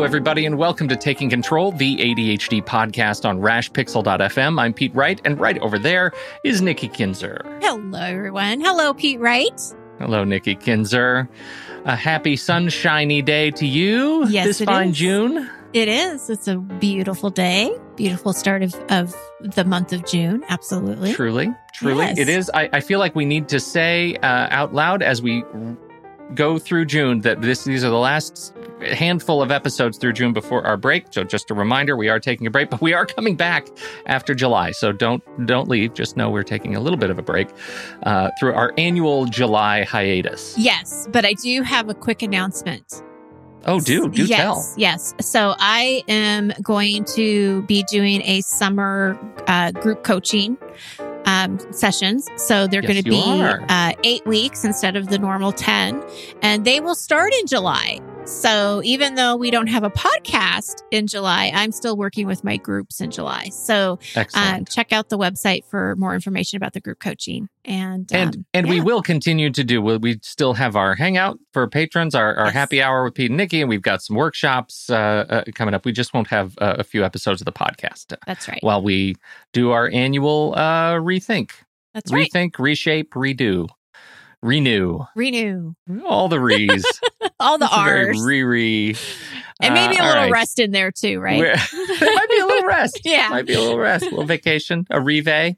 Hello, everybody, and welcome to Taking Control, the ADHD podcast on rashpixel.fm. I'm Pete Wright, and right over there is Nikki Kinzer. Hello, everyone. Hello, Pete Wright. Hello, Nikki Kinzer. A happy sunshiny day to you Yes, this it fine is. June. It is. It's a beautiful day. Beautiful start of, of the month of June. Absolutely. Truly, truly, Yes. it is. I, I feel like we need to say uh, out loud as we go through June that this these are the last handful of episodes through June before our break. So just a reminder, we are taking a break, but we are coming back after July. So don't don't leave. Just know we're taking a little bit of a break uh, through our annual July hiatus. Yes, but I do have a quick announcement. Oh, do do yes, tell. Yes. So I am going to be doing a summer uh, group coaching um, sessions. So they're Yes, going to be uh, eight weeks instead of the normal 10, and they will start in July. So even though we don't have a podcast in July, I'm still working with my groups in July. So uh, check out the website for more information about the group coaching. And and um, and we will continue to do. We we still have our hangout for patrons, our, our Yes. happy hour with Pete and Nikki, and we've got some workshops uh, uh, coming up. We just won't have uh, a few episodes of the podcast That's right. while we do our annual uh, rethink, That's right. rethink, reshape, redo, renew, Renew all the re's, all the R's. re re, and maybe a Uh, all little right. rest in there too, right? There might be a little rest. Yeah. might be a little rest, a little vacation, a reveille.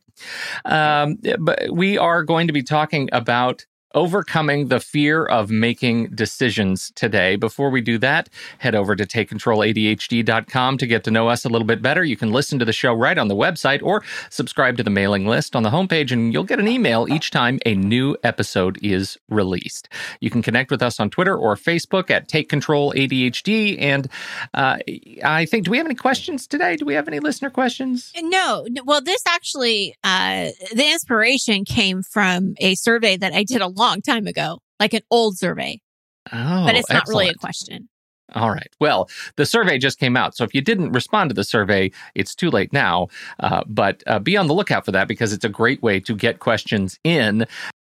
Um, but we are going to be talking about overcoming the fear of making decisions today. Before we do that, head over to takecontroladhd.com to get to know us a little bit better. You can listen to the show right on the website or subscribe to the mailing list on the homepage, and you'll get an email each time a new episode is released. You can connect with us on Twitter or Facebook at Take Control ADHD. And uh, I think, do we have any questions today? Do we have any listener questions? No, well, this actually, uh, the inspiration came from a survey that I did a time ago, like an old survey, Oh, but it's not really a question. All right. Well, the survey just came out. So if you didn't respond to the survey, it's too late now. Uh, but uh, be on the lookout for that because it's a great way to get questions in.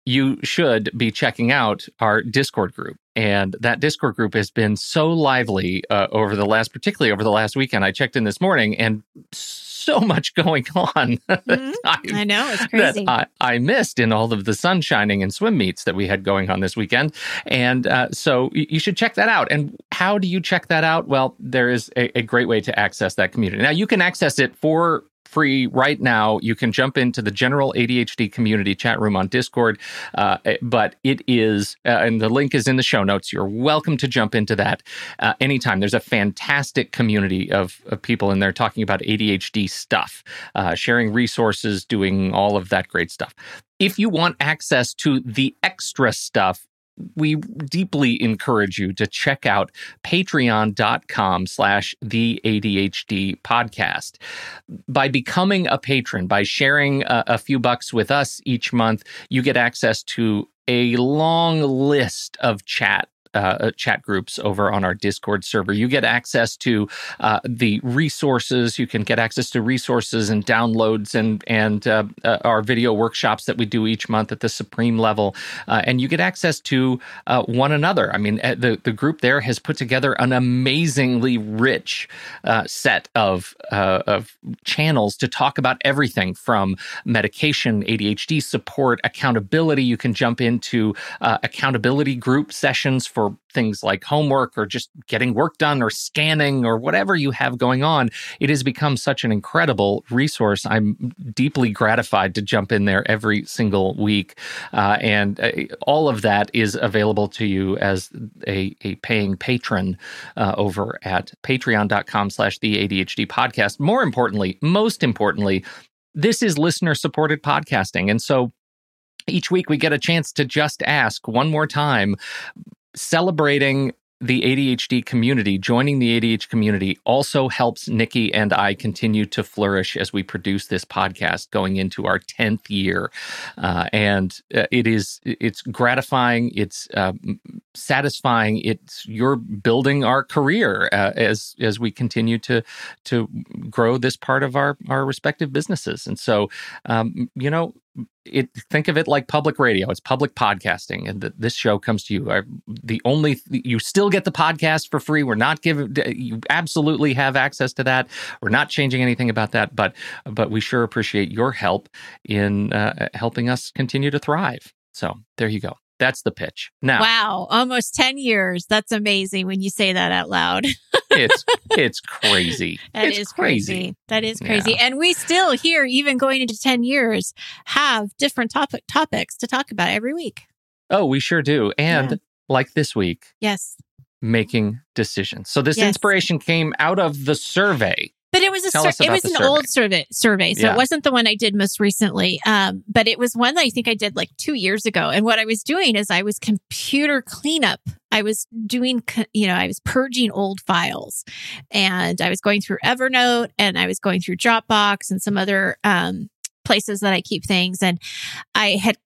You should be checking out our Discord group. And that Discord group has been so lively uh, over the last, particularly over the last weekend. I checked in this morning and so much going on. Mhm. I- I know it's that crazy. I, I missed in all of the sun shining and swim meets that we had going on this weekend. And uh, so you should check that out. And how do you check that out? Well, there is a, a great way to access that community. Now, you can access it for free right now. You can jump into the general ADHD community chat room on Discord, uh, but it is, uh, and the link is in the show notes. You're welcome to jump into that uh, anytime. There's a fantastic community of, of people in there talking about ADHD stuff, uh, sharing resources, doing all of that great stuff. If you want access to the extra stuff, we deeply encourage you to check out patreon.com slash the ADHD podcast. By becoming a patron, by sharing a, a few bucks with us each month, you get access to a long list of chat uh, chat groups over on our Discord server. You get access to uh, the resources. You can get access to resources and downloads and and uh, uh, our video workshops that we do each month at the supreme level. Uh, and you get access to uh, one another. I mean, uh, the the group there has put together an amazingly rich uh, set of uh, of channels to talk about everything from medication, ADHD support, accountability. You can jump into uh, accountability group sessions for things like homework or just getting work done or scanning or whatever you have going on. It has become such an incredible resource. I'm deeply gratified to jump in there every single week. Uh, and uh, all of that is available to you as a, a paying patron uh, over at patreon.com slash the ADHD podcast. More importantly, most importantly, this is listener supported podcasting. And so each week we get a chance to just ask one more time celebrating the ADHD community, joining the ADHD community also helps Nikki and I continue to flourish as we produce this podcast going into our 10th year. Uh, and uh, it is, it's gratifying. It's uh, satisfying. It's, you're building our career uh, as, as we continue to, to grow this part of our, our respective businesses. And so, um, you know, it think of it like public radio. It's public podcasting and the, this show comes to you. Our- the only you still get the podcast for free. We're not giving you absolutely have access to that. We're not changing anything about that but but we sure appreciate your help in uh, helping us continue to thrive. So there you go. That's the pitch. Now Wow, almost 10 years. That's amazing when you say that out loud. it's it's crazy That it's is crazy. That is Yeah. crazy. And we still here, even going into 10 years, have different topic topics to talk about every week. oh we sure do and Yeah. like this week Yes. making decisions so this Yes. inspiration came out of the survey But it was a Tell sur- it was an survey. old survey survey. So Yeah. it wasn't the one I did most recently. Um, but it was one that I think I did like two years ago. And what I was doing is I was computer cleanup. I was doing, you know, I was purging old files and I was going through Evernote and I was going through Dropbox and some other um, places that I keep things. And I had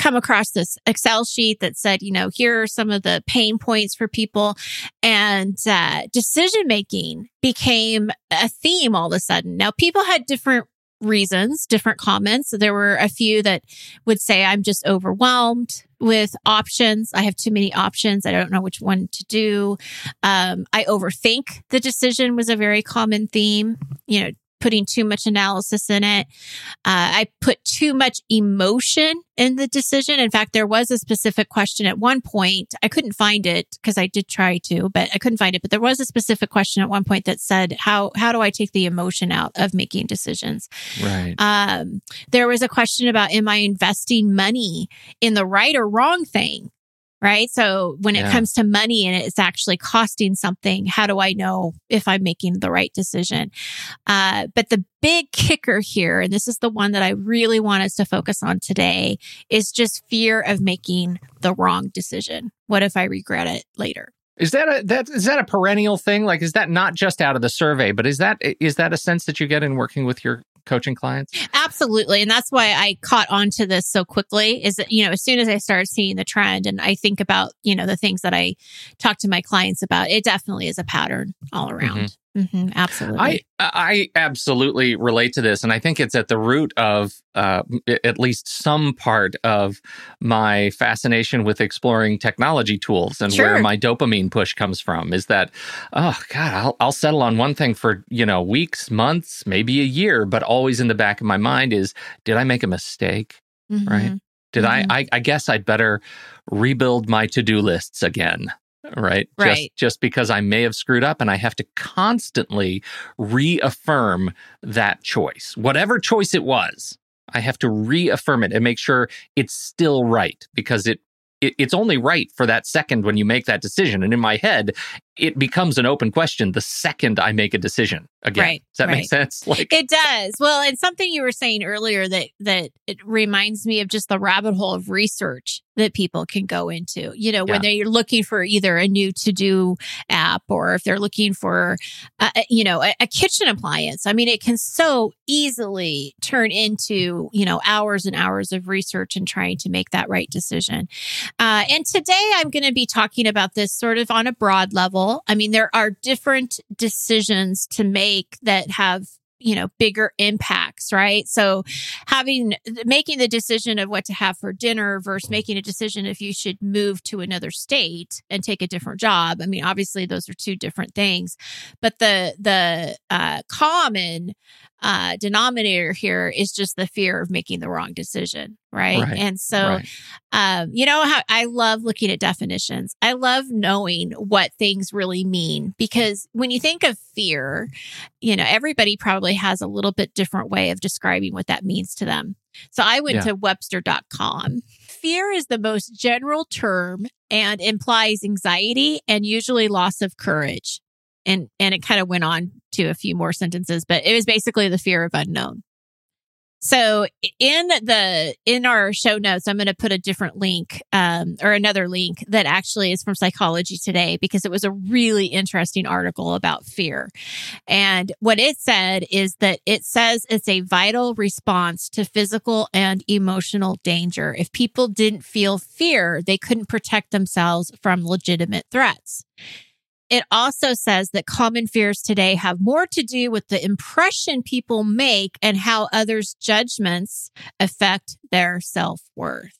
come across this Excel sheet that said, you know, here are some of the pain points for people. And uh, decision making became a theme all of a sudden. Now, people had different reasons, different comments. There were a few that would say, I'm just overwhelmed with options. I have too many options. I don't know which one to do. Um, I overthink the decision was a very common theme, you know, putting too much analysis in it. Uh, I put too much emotion in the decision. In fact, there was a specific question at one point. I couldn't find it because I did try to, but I couldn't find it. But there was a specific question at one point that said, "How how do I take the emotion out of making decisions?" right Um, there was a question about, "Am I investing money in the right or wrong thing?" Right. So when it Yeah. comes to money and it's actually costing something, how do I know if I'm making the right decision? Uh, but the big kicker here, and this is the one that I really want us to focus on today, is just fear of making the wrong decision. What if I regret it later? Is that a that is that a perennial thing? Like, is that not just out of the survey, but is that is that a sense that you get in working with your coaching clients? Absolutely. And that's why I caught on to this so quickly is that, you know, as soon as I started seeing the trend and I think about, you know, the things that I talk to my clients about, it definitely is a pattern all around. Mm-hmm. Hmm absolutely. I I absolutely relate to this, and I think it's at the root of uh, at least some part of my fascination with exploring technology tools and where my dopamine push comes from. Is that oh god, I'll I'll settle on one thing for you know weeks, months, maybe a year, but always in the back of my mind is did I make a mistake? Mhm. right. Did Mhm. I, I? I guess I'd better rebuild my to do lists again. Right. Right. Just, just because I may have screwed up and I have to constantly reaffirm that choice, whatever choice it was. I have to reaffirm it and make sure it's still right because it, it it's only right for that second when you make that decision. And in my head, it becomes an open question the second I make a decision again. Right, Does that make sense? Like It does. Well, and something you were saying earlier that that it reminds me of just the rabbit hole of research that people can go into. You know, when they're looking for either a new to-do app or if they're looking for uh, you know, a, a kitchen appliance. I mean, it can so easily turn into, you know, hours and hours of research and trying to make that right decision. Uh, and today I'm going to be talking about this sort of on a broad level. I mean, there are different decisions to make that have you know bigger impacts right? So having making the decision of what to have for dinner versus making a decision if you should move to another state and take a different job. I mean obviously those are two different things but the the uh, common uh, denominator here is just the fear of making the wrong decision right, Right, and so right. um, you know how I love looking at definitions. I love knowing what things really mean because when you think of fear, you know, everybody probably has a little bit different way of describing what that means to them. So I went Yeah. to webster.com. Fear is the most general term and implies anxiety and usually loss of courage. And and it kind of went on to a few more sentences, but it was basically the fear of unknown. So in the in our show notes, I'm going to put a different link um, or another link that actually is from Psychology Today because it was a really interesting article about fear. And what it said is that it says it's a vital response to physical and emotional danger. If people didn't feel fear, they couldn't protect themselves from legitimate threats. It also says that common fears today have more to do with the impression people make and how others' judgments affect their self worth.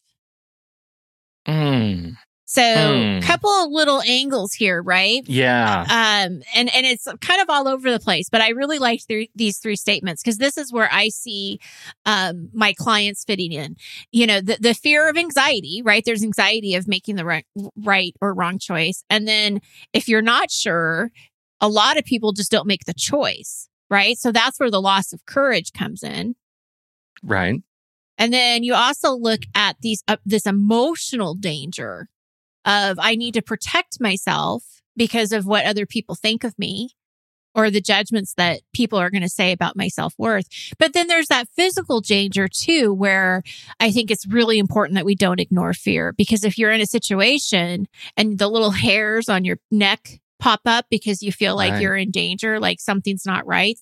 Mm, So, Hmm. couple of little angles here, right? yeah. Um, and and it's kind of all over the place, but I really like th- these three statements because this is where I see um my clients fitting in. You know, the the fear of anxiety, right? There's anxiety of making the right right or wrong choice, and then if you're not sure, a lot of people just don't make the choice, right? So that's where the loss of courage comes in. right. And then you also look at these uh, this emotional danger of I need to protect myself because of what other people think of me or the judgments that people are going to say about my self-worth. But then there's that physical danger too where I think it's really important that we don't ignore fear because if you're in a situation and the little hairs on your neck pop up because you feel like Right. you're in danger, like something's not right,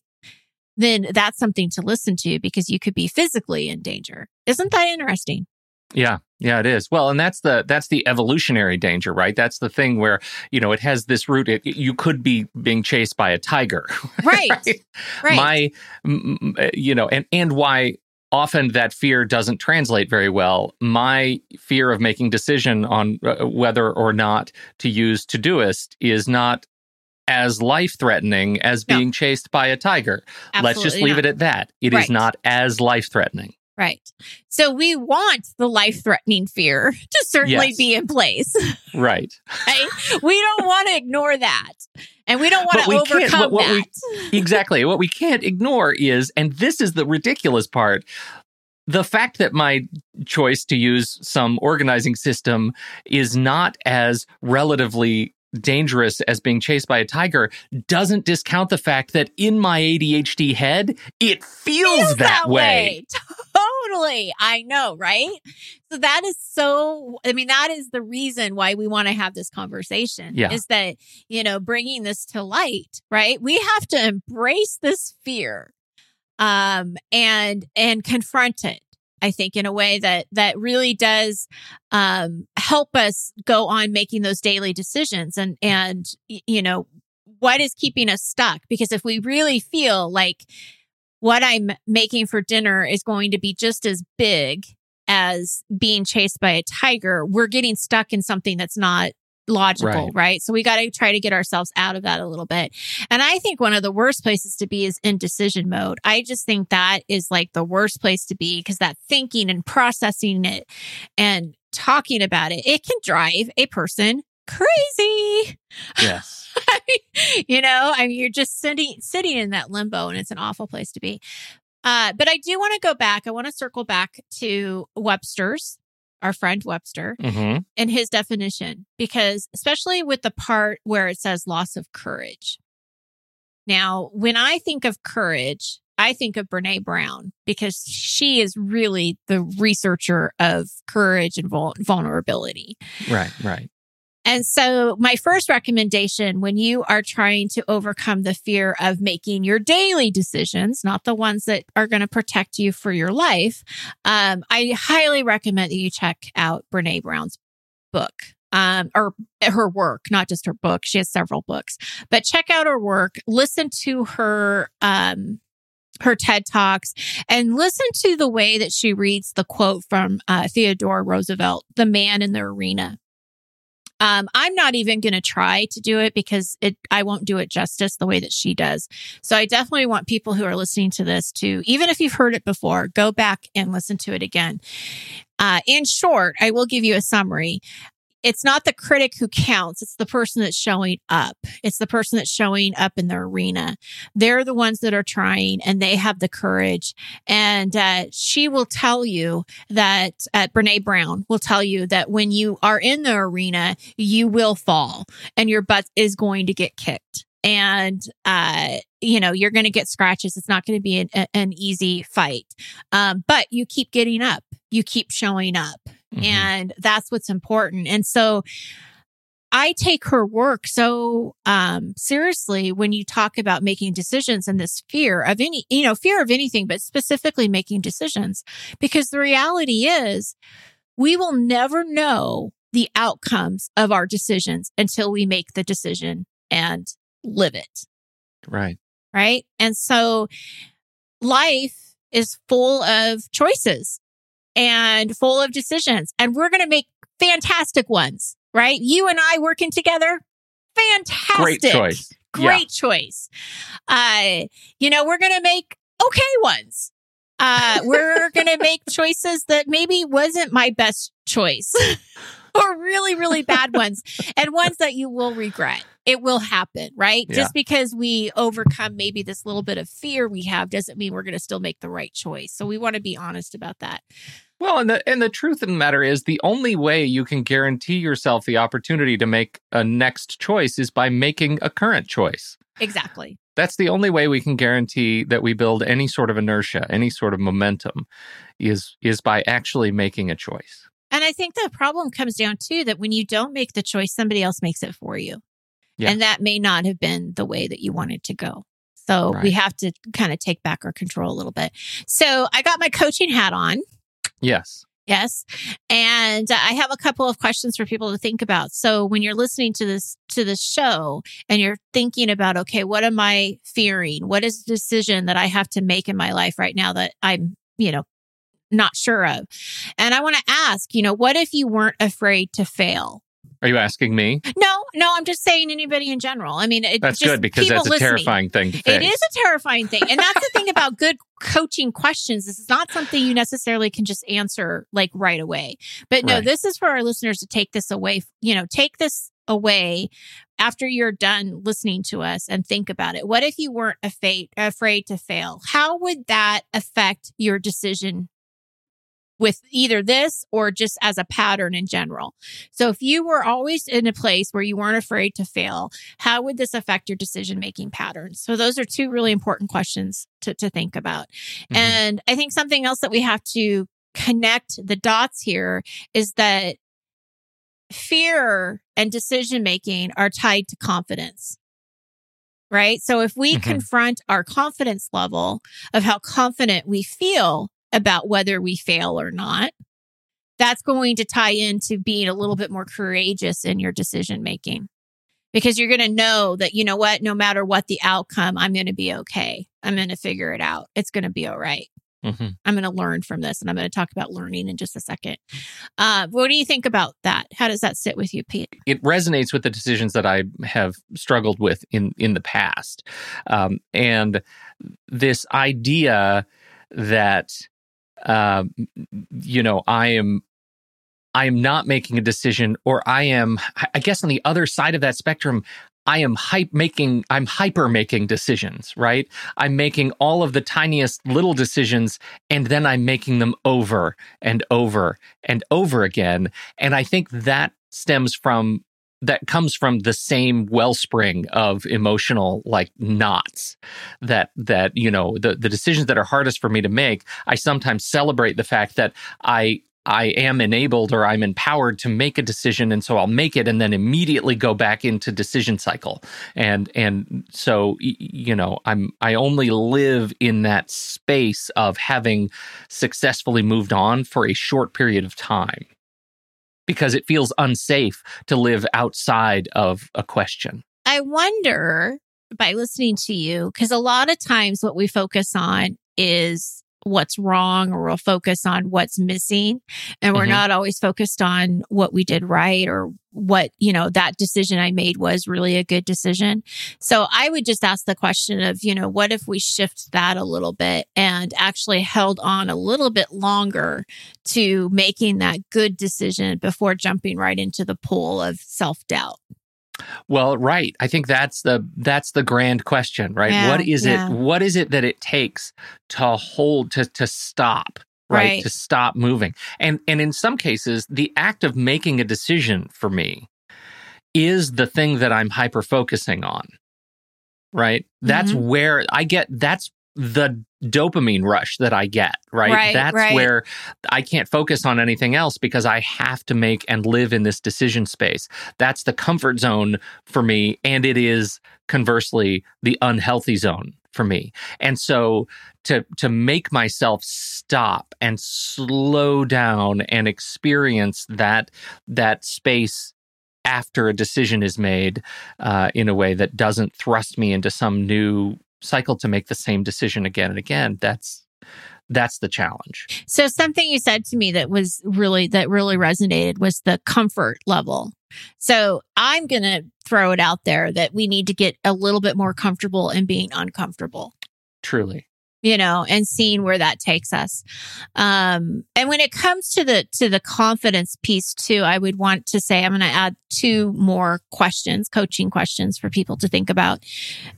then that's something to listen to because you could be physically in danger. Isn't that interesting? Yeah, yeah, it is. Well, and that's the that's the evolutionary danger, right? That's the thing where you know it has this root. It, you could be being chased by a tiger, Right. Right. My, m- m- uh, you know, and and why often that fear doesn't translate very well. My fear of making decision on uh, whether or not to use Todoist is not as life threatening as No. being chased by a tiger. Let's just leave not. it at that. It is Right. not as life threatening. Right. So we want the life threatening fear to certainly Yes. be in place. Right. Right? we don't want to ignore that. And we don't want to overcome what- what we- that. exactly. What we can't ignore is, and this is the ridiculous part, the fact that my choice to use some organizing system is not as relatively dangerous as being chased by a tiger doesn't discount the fact that in my ADHD head, it feels, Feels that, way. Totally. I know, right? So that is so, I mean, that is the reason why we want to have this conversation Yeah. is that, you know, bringing this to light, right? We have to embrace this fear, um, and, and confront it. I think in a way that, that really does, um, help us go on making those daily decisions and, and, you know, what is keeping us stuck? Because if we really feel like, what I'm making for dinner is going to be just as big as being chased by a tiger, we're getting stuck in something that's not logical, Right. right? So we got to try to get ourselves out of that a little bit. And I think one of the worst places to be is in decision mode. I just think that is like the worst place to be because that thinking and processing it and talking about it, it can drive a person crazy. Yes. you know, I mean, you're just sitting sitting in that limbo, and it's an awful place to be. Uh, but I do want to go back. I want to circle back to Webster's, our friend Webster, hmm and his definition, because especially with the part where it says loss of courage. Now, when I think of courage, I think of Brene Brown because she is really the researcher of courage and vul- vulnerability. Right. Right. And so, my first recommendation when you are trying to overcome the fear of making your daily decisions, not the ones that are going to protect you for your life, um, I highly recommend that you check out Brene Brown's book. Um, or her work, not just her book. She has several books, but check out her work, listen to her, um, her TED Talks and listen to the way that she reads the quote from uh, Theodore Roosevelt, the man in the arena. Um, I'm not even going to try to do it because it, I won't do it justice the way that she does. So I definitely want people who are listening to this to, even if you've heard it before, go back and listen to it again. Uh, in short, I will give you a summary. It's not the critic who counts. It's the person that's showing up. It's the person that's showing up in the arena. They're the ones that are trying and they have the courage. And uh, she will tell you that uh, Brene Brown will tell you that when you are in the arena, you will fall and your butt is going to get kicked. And, uh, you know, you're going to get scratches. It's not going to be an, an easy fight. Um, but you keep getting up, you keep showing up. Mhm. And that's what's important. And so, I take her work so um, seriously when you talk about making decisions and this fear of any, you know, fear of anything, but specifically making decisions. Because the reality is, we will never know the outcomes of our decisions until we make the decision and live it. Right. Right. And so life is full of choices and full of decisions, and we're going to make fantastic ones, right? You and I working together, fantastic. Great choice. Great yeah. choice. Uh, you know, we're going to make okay ones. Uh, we're going to make choices that maybe wasn't my best choice or really, really bad ones and ones that you will regret. It will happen, right? Yeah. Just because we overcome maybe this little bit of fear we have doesn't mean we're going to still make the right choice. So we want to be honest about that. Well, and the and the truth of the matter is the only way you can guarantee yourself the opportunity to make a next choice is by making a current choice. Exactly. That's the only way we can guarantee that we build any sort of inertia, any sort of momentum is is by actually making a choice. And I think the problem comes down to that when you don't make the choice, somebody else makes it for you. Yeah. And that may not have been the way that you wanted to go. So right. we have to kind of take back our control a little bit. So I got my coaching hat on. Yes. Yes. And I have a couple of questions for people to think about. So when you're listening to this, to this show and you're thinking about, okay, what am I fearing? What is the decision that I have to make in my life right now that I'm, you know, not sure of? And I want to ask, you know, what if you weren't afraid to fail? Are you asking me? No, no, I'm just saying anybody in general. I mean, that's good because that's a listening. terrifying thing. It is a terrifying thing. And that's the thing about good coaching questions. This is not something you necessarily can just answer like right away. But no, right. this is for our listeners to take this away, you know, take this away after you're done listening to us and think about it. What if you weren't afraid, afraid to fail? How would that affect your decision with either this or just as a pattern in general. So if you were always in a place where you weren't afraid to fail, how would this affect your decision making patterns? So those are two really important questions to, to think about. Mm-hmm. And I think something else that we have to connect the dots here is that fear and decision making are tied to confidence right? So if we mm-hmm. confront our confidence level of how confident we feel about whether we fail or not. That's going to tie into being a little bit more courageous in your decision making because you're going to know that, you know what, no matter what the outcome, I'm going to be okay. I'm going to figure it out. It's going to be all right. mm-hmm. I'm going to learn from this. And I'm going to talk about learning in just a second. Uh, what do you think about that? How does that sit with you, Pete? It resonates with the decisions that I have struggled with in, in the past. Um, and this idea that uh, you know, I am I am not making a decision, or I am, I guess, on the other side of that spectrum. I am hype making, I'm hyper making decisions, right? I'm making all of the tiniest little decisions and then I'm making them over and over and over again. And I think that stems from that comes from the same wellspring of emotional like knots that that you know the the decisions that are hardest for me to make i sometimes celebrate the fact that i I am enabled or I'm empowered to make a decision and so I'll make it and then immediately go back into decision cycle. And and so you know, I'm I only live in that space of having successfully moved on for a short period of time because it feels unsafe to live outside of a question. I wonder by listening to you, because a lot of times what we focus on is what's wrong or we'll focus on what's missing. And we're mm-hmm. not always focused on what we did right or what you know that decision i made was really a good decision. So i would just ask the question of you know what if we shift that a little bit and actually held on a little bit longer to making that good decision before jumping right into the pool of self-doubt well, right. I think that's the that's the grand question, right? Yeah, what is yeah. it what is it that it takes to hold to to stop, right? right? To stop moving. And and in some cases, the act of making a decision for me is the thing that I'm hyper focusing on. Right? That's mm-hmm. where I get that's the dopamine rush that I get, right? right That's right. where I can't focus on anything else because I have to make and live in this decision space. That's the comfort zone for me. And it is conversely the unhealthy zone for me. And so to to make myself stop and slow down and experience that that space after a decision is made uh, in a way that doesn't thrust me into some new cycle to make the same decision again and again. That's that's the challenge. So something you said to me that was really that really resonated was the comfort level. So I'm going to throw it out there that we need to get a little bit more comfortable in being uncomfortable. Truly you know, and seeing where that takes us. Um, and when it comes to the, to the confidence piece too, I would want to say, I'm going to add two more questions, coaching questions for people to think about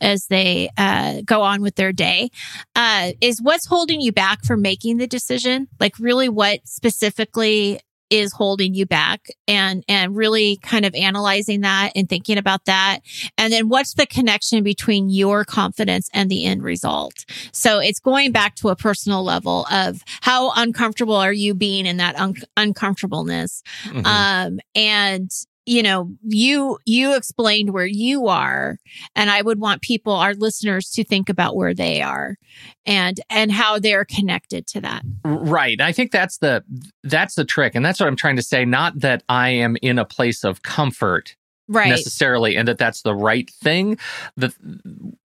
as they, uh, go on with their day. Uh, is what's holding you back from making the decision? Like really what specifically is holding you back and and really kind of analyzing that and thinking about that. And then what's the connection between your confidence and the end result? So it's going back to a personal level of how uncomfortable are you being in that un- uncomfortableness? Mm-hmm. um and you know, you, you explained where you are. And I would want people, our listeners to think about where they are and, and how they're connected to that. Right. I think that's the, that's the trick. And that's what I'm trying to say. Not that I am in a place of comfort right. necessarily and that that's the right thing. that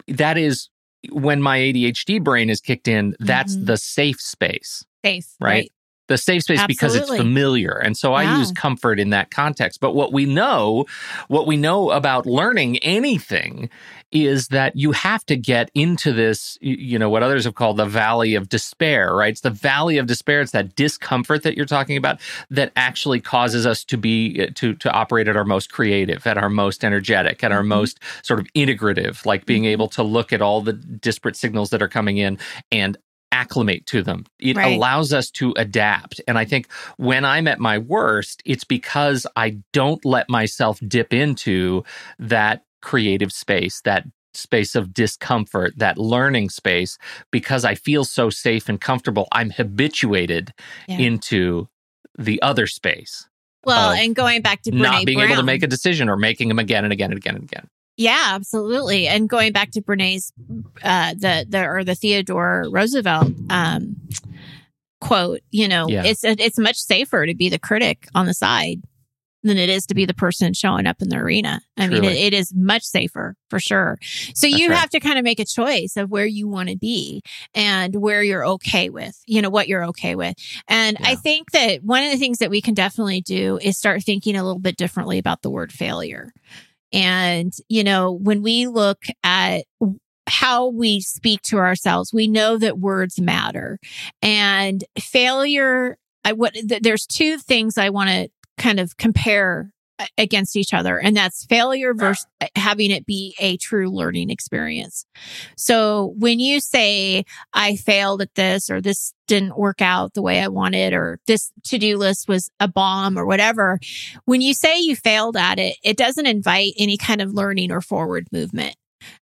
that is when my ADHD brain is kicked in, that's mm-hmm. the safe space. Safe. Right? right the safe space Absolutely. because it's familiar. And so I use comfort in that context. But what we know, what we know about learning anything is that you have to get into this, you know, what others have called the valley of despair, right? It's the valley of despair. It's that discomfort that you're talking about that actually causes us to be, to, to operate at our most creative, at our most energetic, at our mm-hmm. most sort of integrative, like being mm-hmm. able to look at all the disparate signals that are coming in and acclimate to them. It right. allows us to adapt. And I mm-hmm. think when I'm at my worst, it's because I don't let myself dip into that creative space, that space of discomfort, that learning space, because I feel so safe and comfortable. I'm habituated yeah. into the other space. Well, and going back to Brene not being Brown. able to make a decision or making them again and again and again and again. Yeah, absolutely. And going back to Brene's, uh, the, the, or the Theodore Roosevelt, um, quote, you know, yeah. it's, it's much safer to be the critic on the side than it is to be the person showing up in the arena. I Truly. mean, it, it is much safer for sure. So That's you right. have to kind of make a choice of where you want to be and where you're okay with, you know, what you're okay with. And yeah. I think that one of the things that we can definitely do is start thinking a little bit differently about the word failure. And, you know, when we look at how we speak to ourselves, we know that words matter and failure. I what th- there's two things I want to kind of compare against each other. And that's failure versus eh, having it be a true learning experience. So when you say, I failed at this, or this didn't work out the way I wanted, or this to do list was a bomb or whatever, when you say you failed at it, it doesn't invite any kind of learning or forward movement.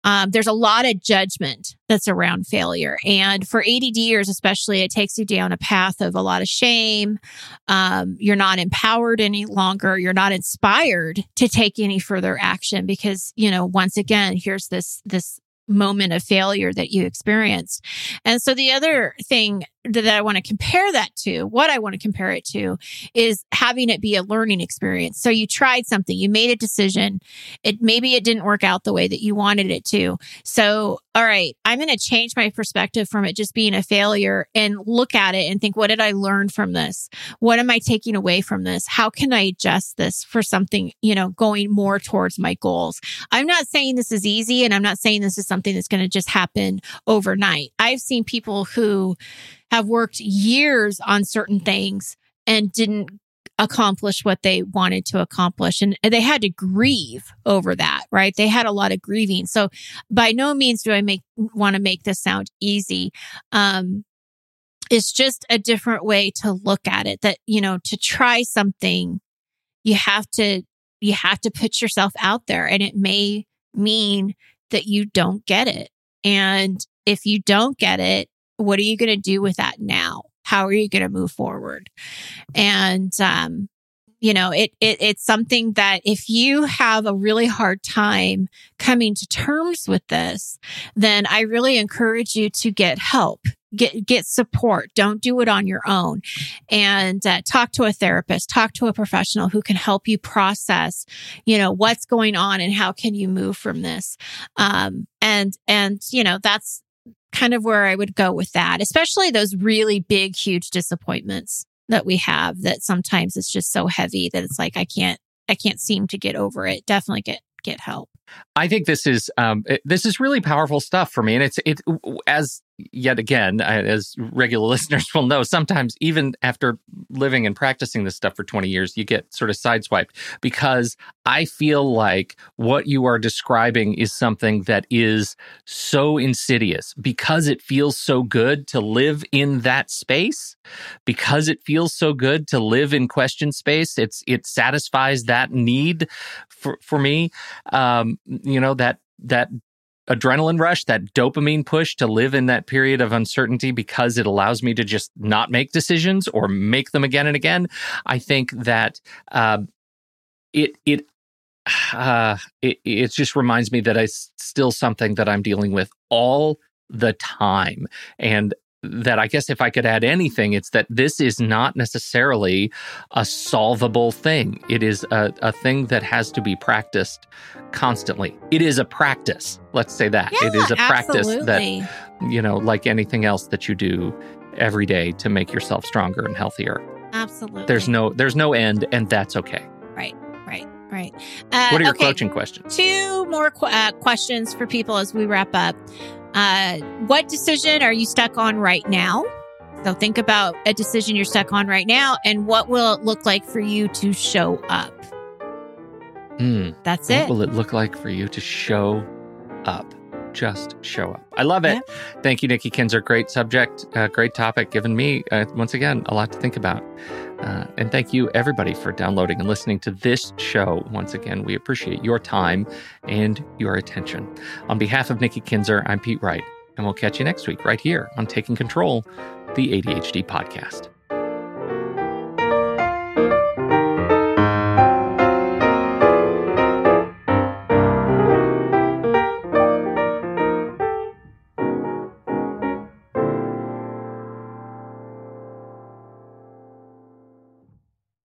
Um, there's a lot of judgment that's around failure. And for ADDers, especially, it takes you down a path of a lot of shame. Um, you're not empowered any longer. You're not inspired to take any further action because, you know, once again, here's this, this moment of failure that you experienced. And so the other thing that I want to compare that to, what I want to compare it to is having it be a learning experience. So you tried something, you made a decision. It maybe it didn't work out the way that you wanted it to. So, all right, I'm going to change my perspective from it just being a failure and look at it and think, what did I learn from this? What am I taking away from this? How can I adjust this for something, you know, going more towards my goals? I'm not saying this is easy and I'm not saying this is something that's going to just happen overnight. I've seen people who have worked years on certain things and didn't accomplish what they wanted to accomplish. And they had to grieve over that, right? They had a lot of grieving. So by no means do I make, want to make this sound easy. Um, it's just a different way to look at it that, you know, to try something, you have to, you have to put yourself out there and it may mean that you don't get it. And if you don't get it, what are you going to do with that now? How are you going to move forward? And, um, you know, it, it, it's something that if you have a really hard time coming to terms with this, then I really encourage you to get help. get get support don't do it on your own and uh, talk to a therapist talk to a professional who can help you process you know what's going on and how can you move from this um, and and you know that's kind of where i would go with that especially those really big huge disappointments that we have that sometimes it's just so heavy that it's like i can't i can't seem to get over it. Definitely get get help. I think this is um, it, this is really powerful stuff for me, and it's it as yet again as regular listeners will know. Sometimes even after living and practicing this stuff for twenty years, you get sort of sideswiped because I feel like what you are describing is something that is so insidious because it feels so good to live in that space, because it feels so good to live in question space. It's it satisfies that need for for me. Um, you know that that adrenaline rush, that dopamine push to live in that period of uncertainty because it allows me to just not make decisions or make them again and again. I think that uh, it it uh, it it just reminds me that it's still something that I'm dealing with all the time, and that I guess if I could add anything, it's that this is not necessarily a solvable thing. It is a, a thing that has to be practiced constantly. It is a practice. Let's say that. Yeah, it is a practice that, you know, like anything else that you do every day to make yourself stronger and healthier. Absolutely. There's no there's no end and that's okay. right, right, right. Uh, What are your okay. coaching questions? Two more qu- uh, questions for people as we wrap up. Uh, what decision are you stuck on right now? So think about a decision you're stuck on right now, and what will it look like for you to show up? Hmm. That's What it. What will it look like for you to show up? Just show up. I love it. Thank you, Nikki Kinzer. Great subject, uh, great topic, given me, uh, once again, a lot to think about. Uh, and thank you, everybody, for downloading and listening to this show. Once again, we appreciate your time and your attention. On behalf of Nikki Kinzer, I'm Pete Wright, and we'll catch you next week right here on Taking Control, the ADHD podcast.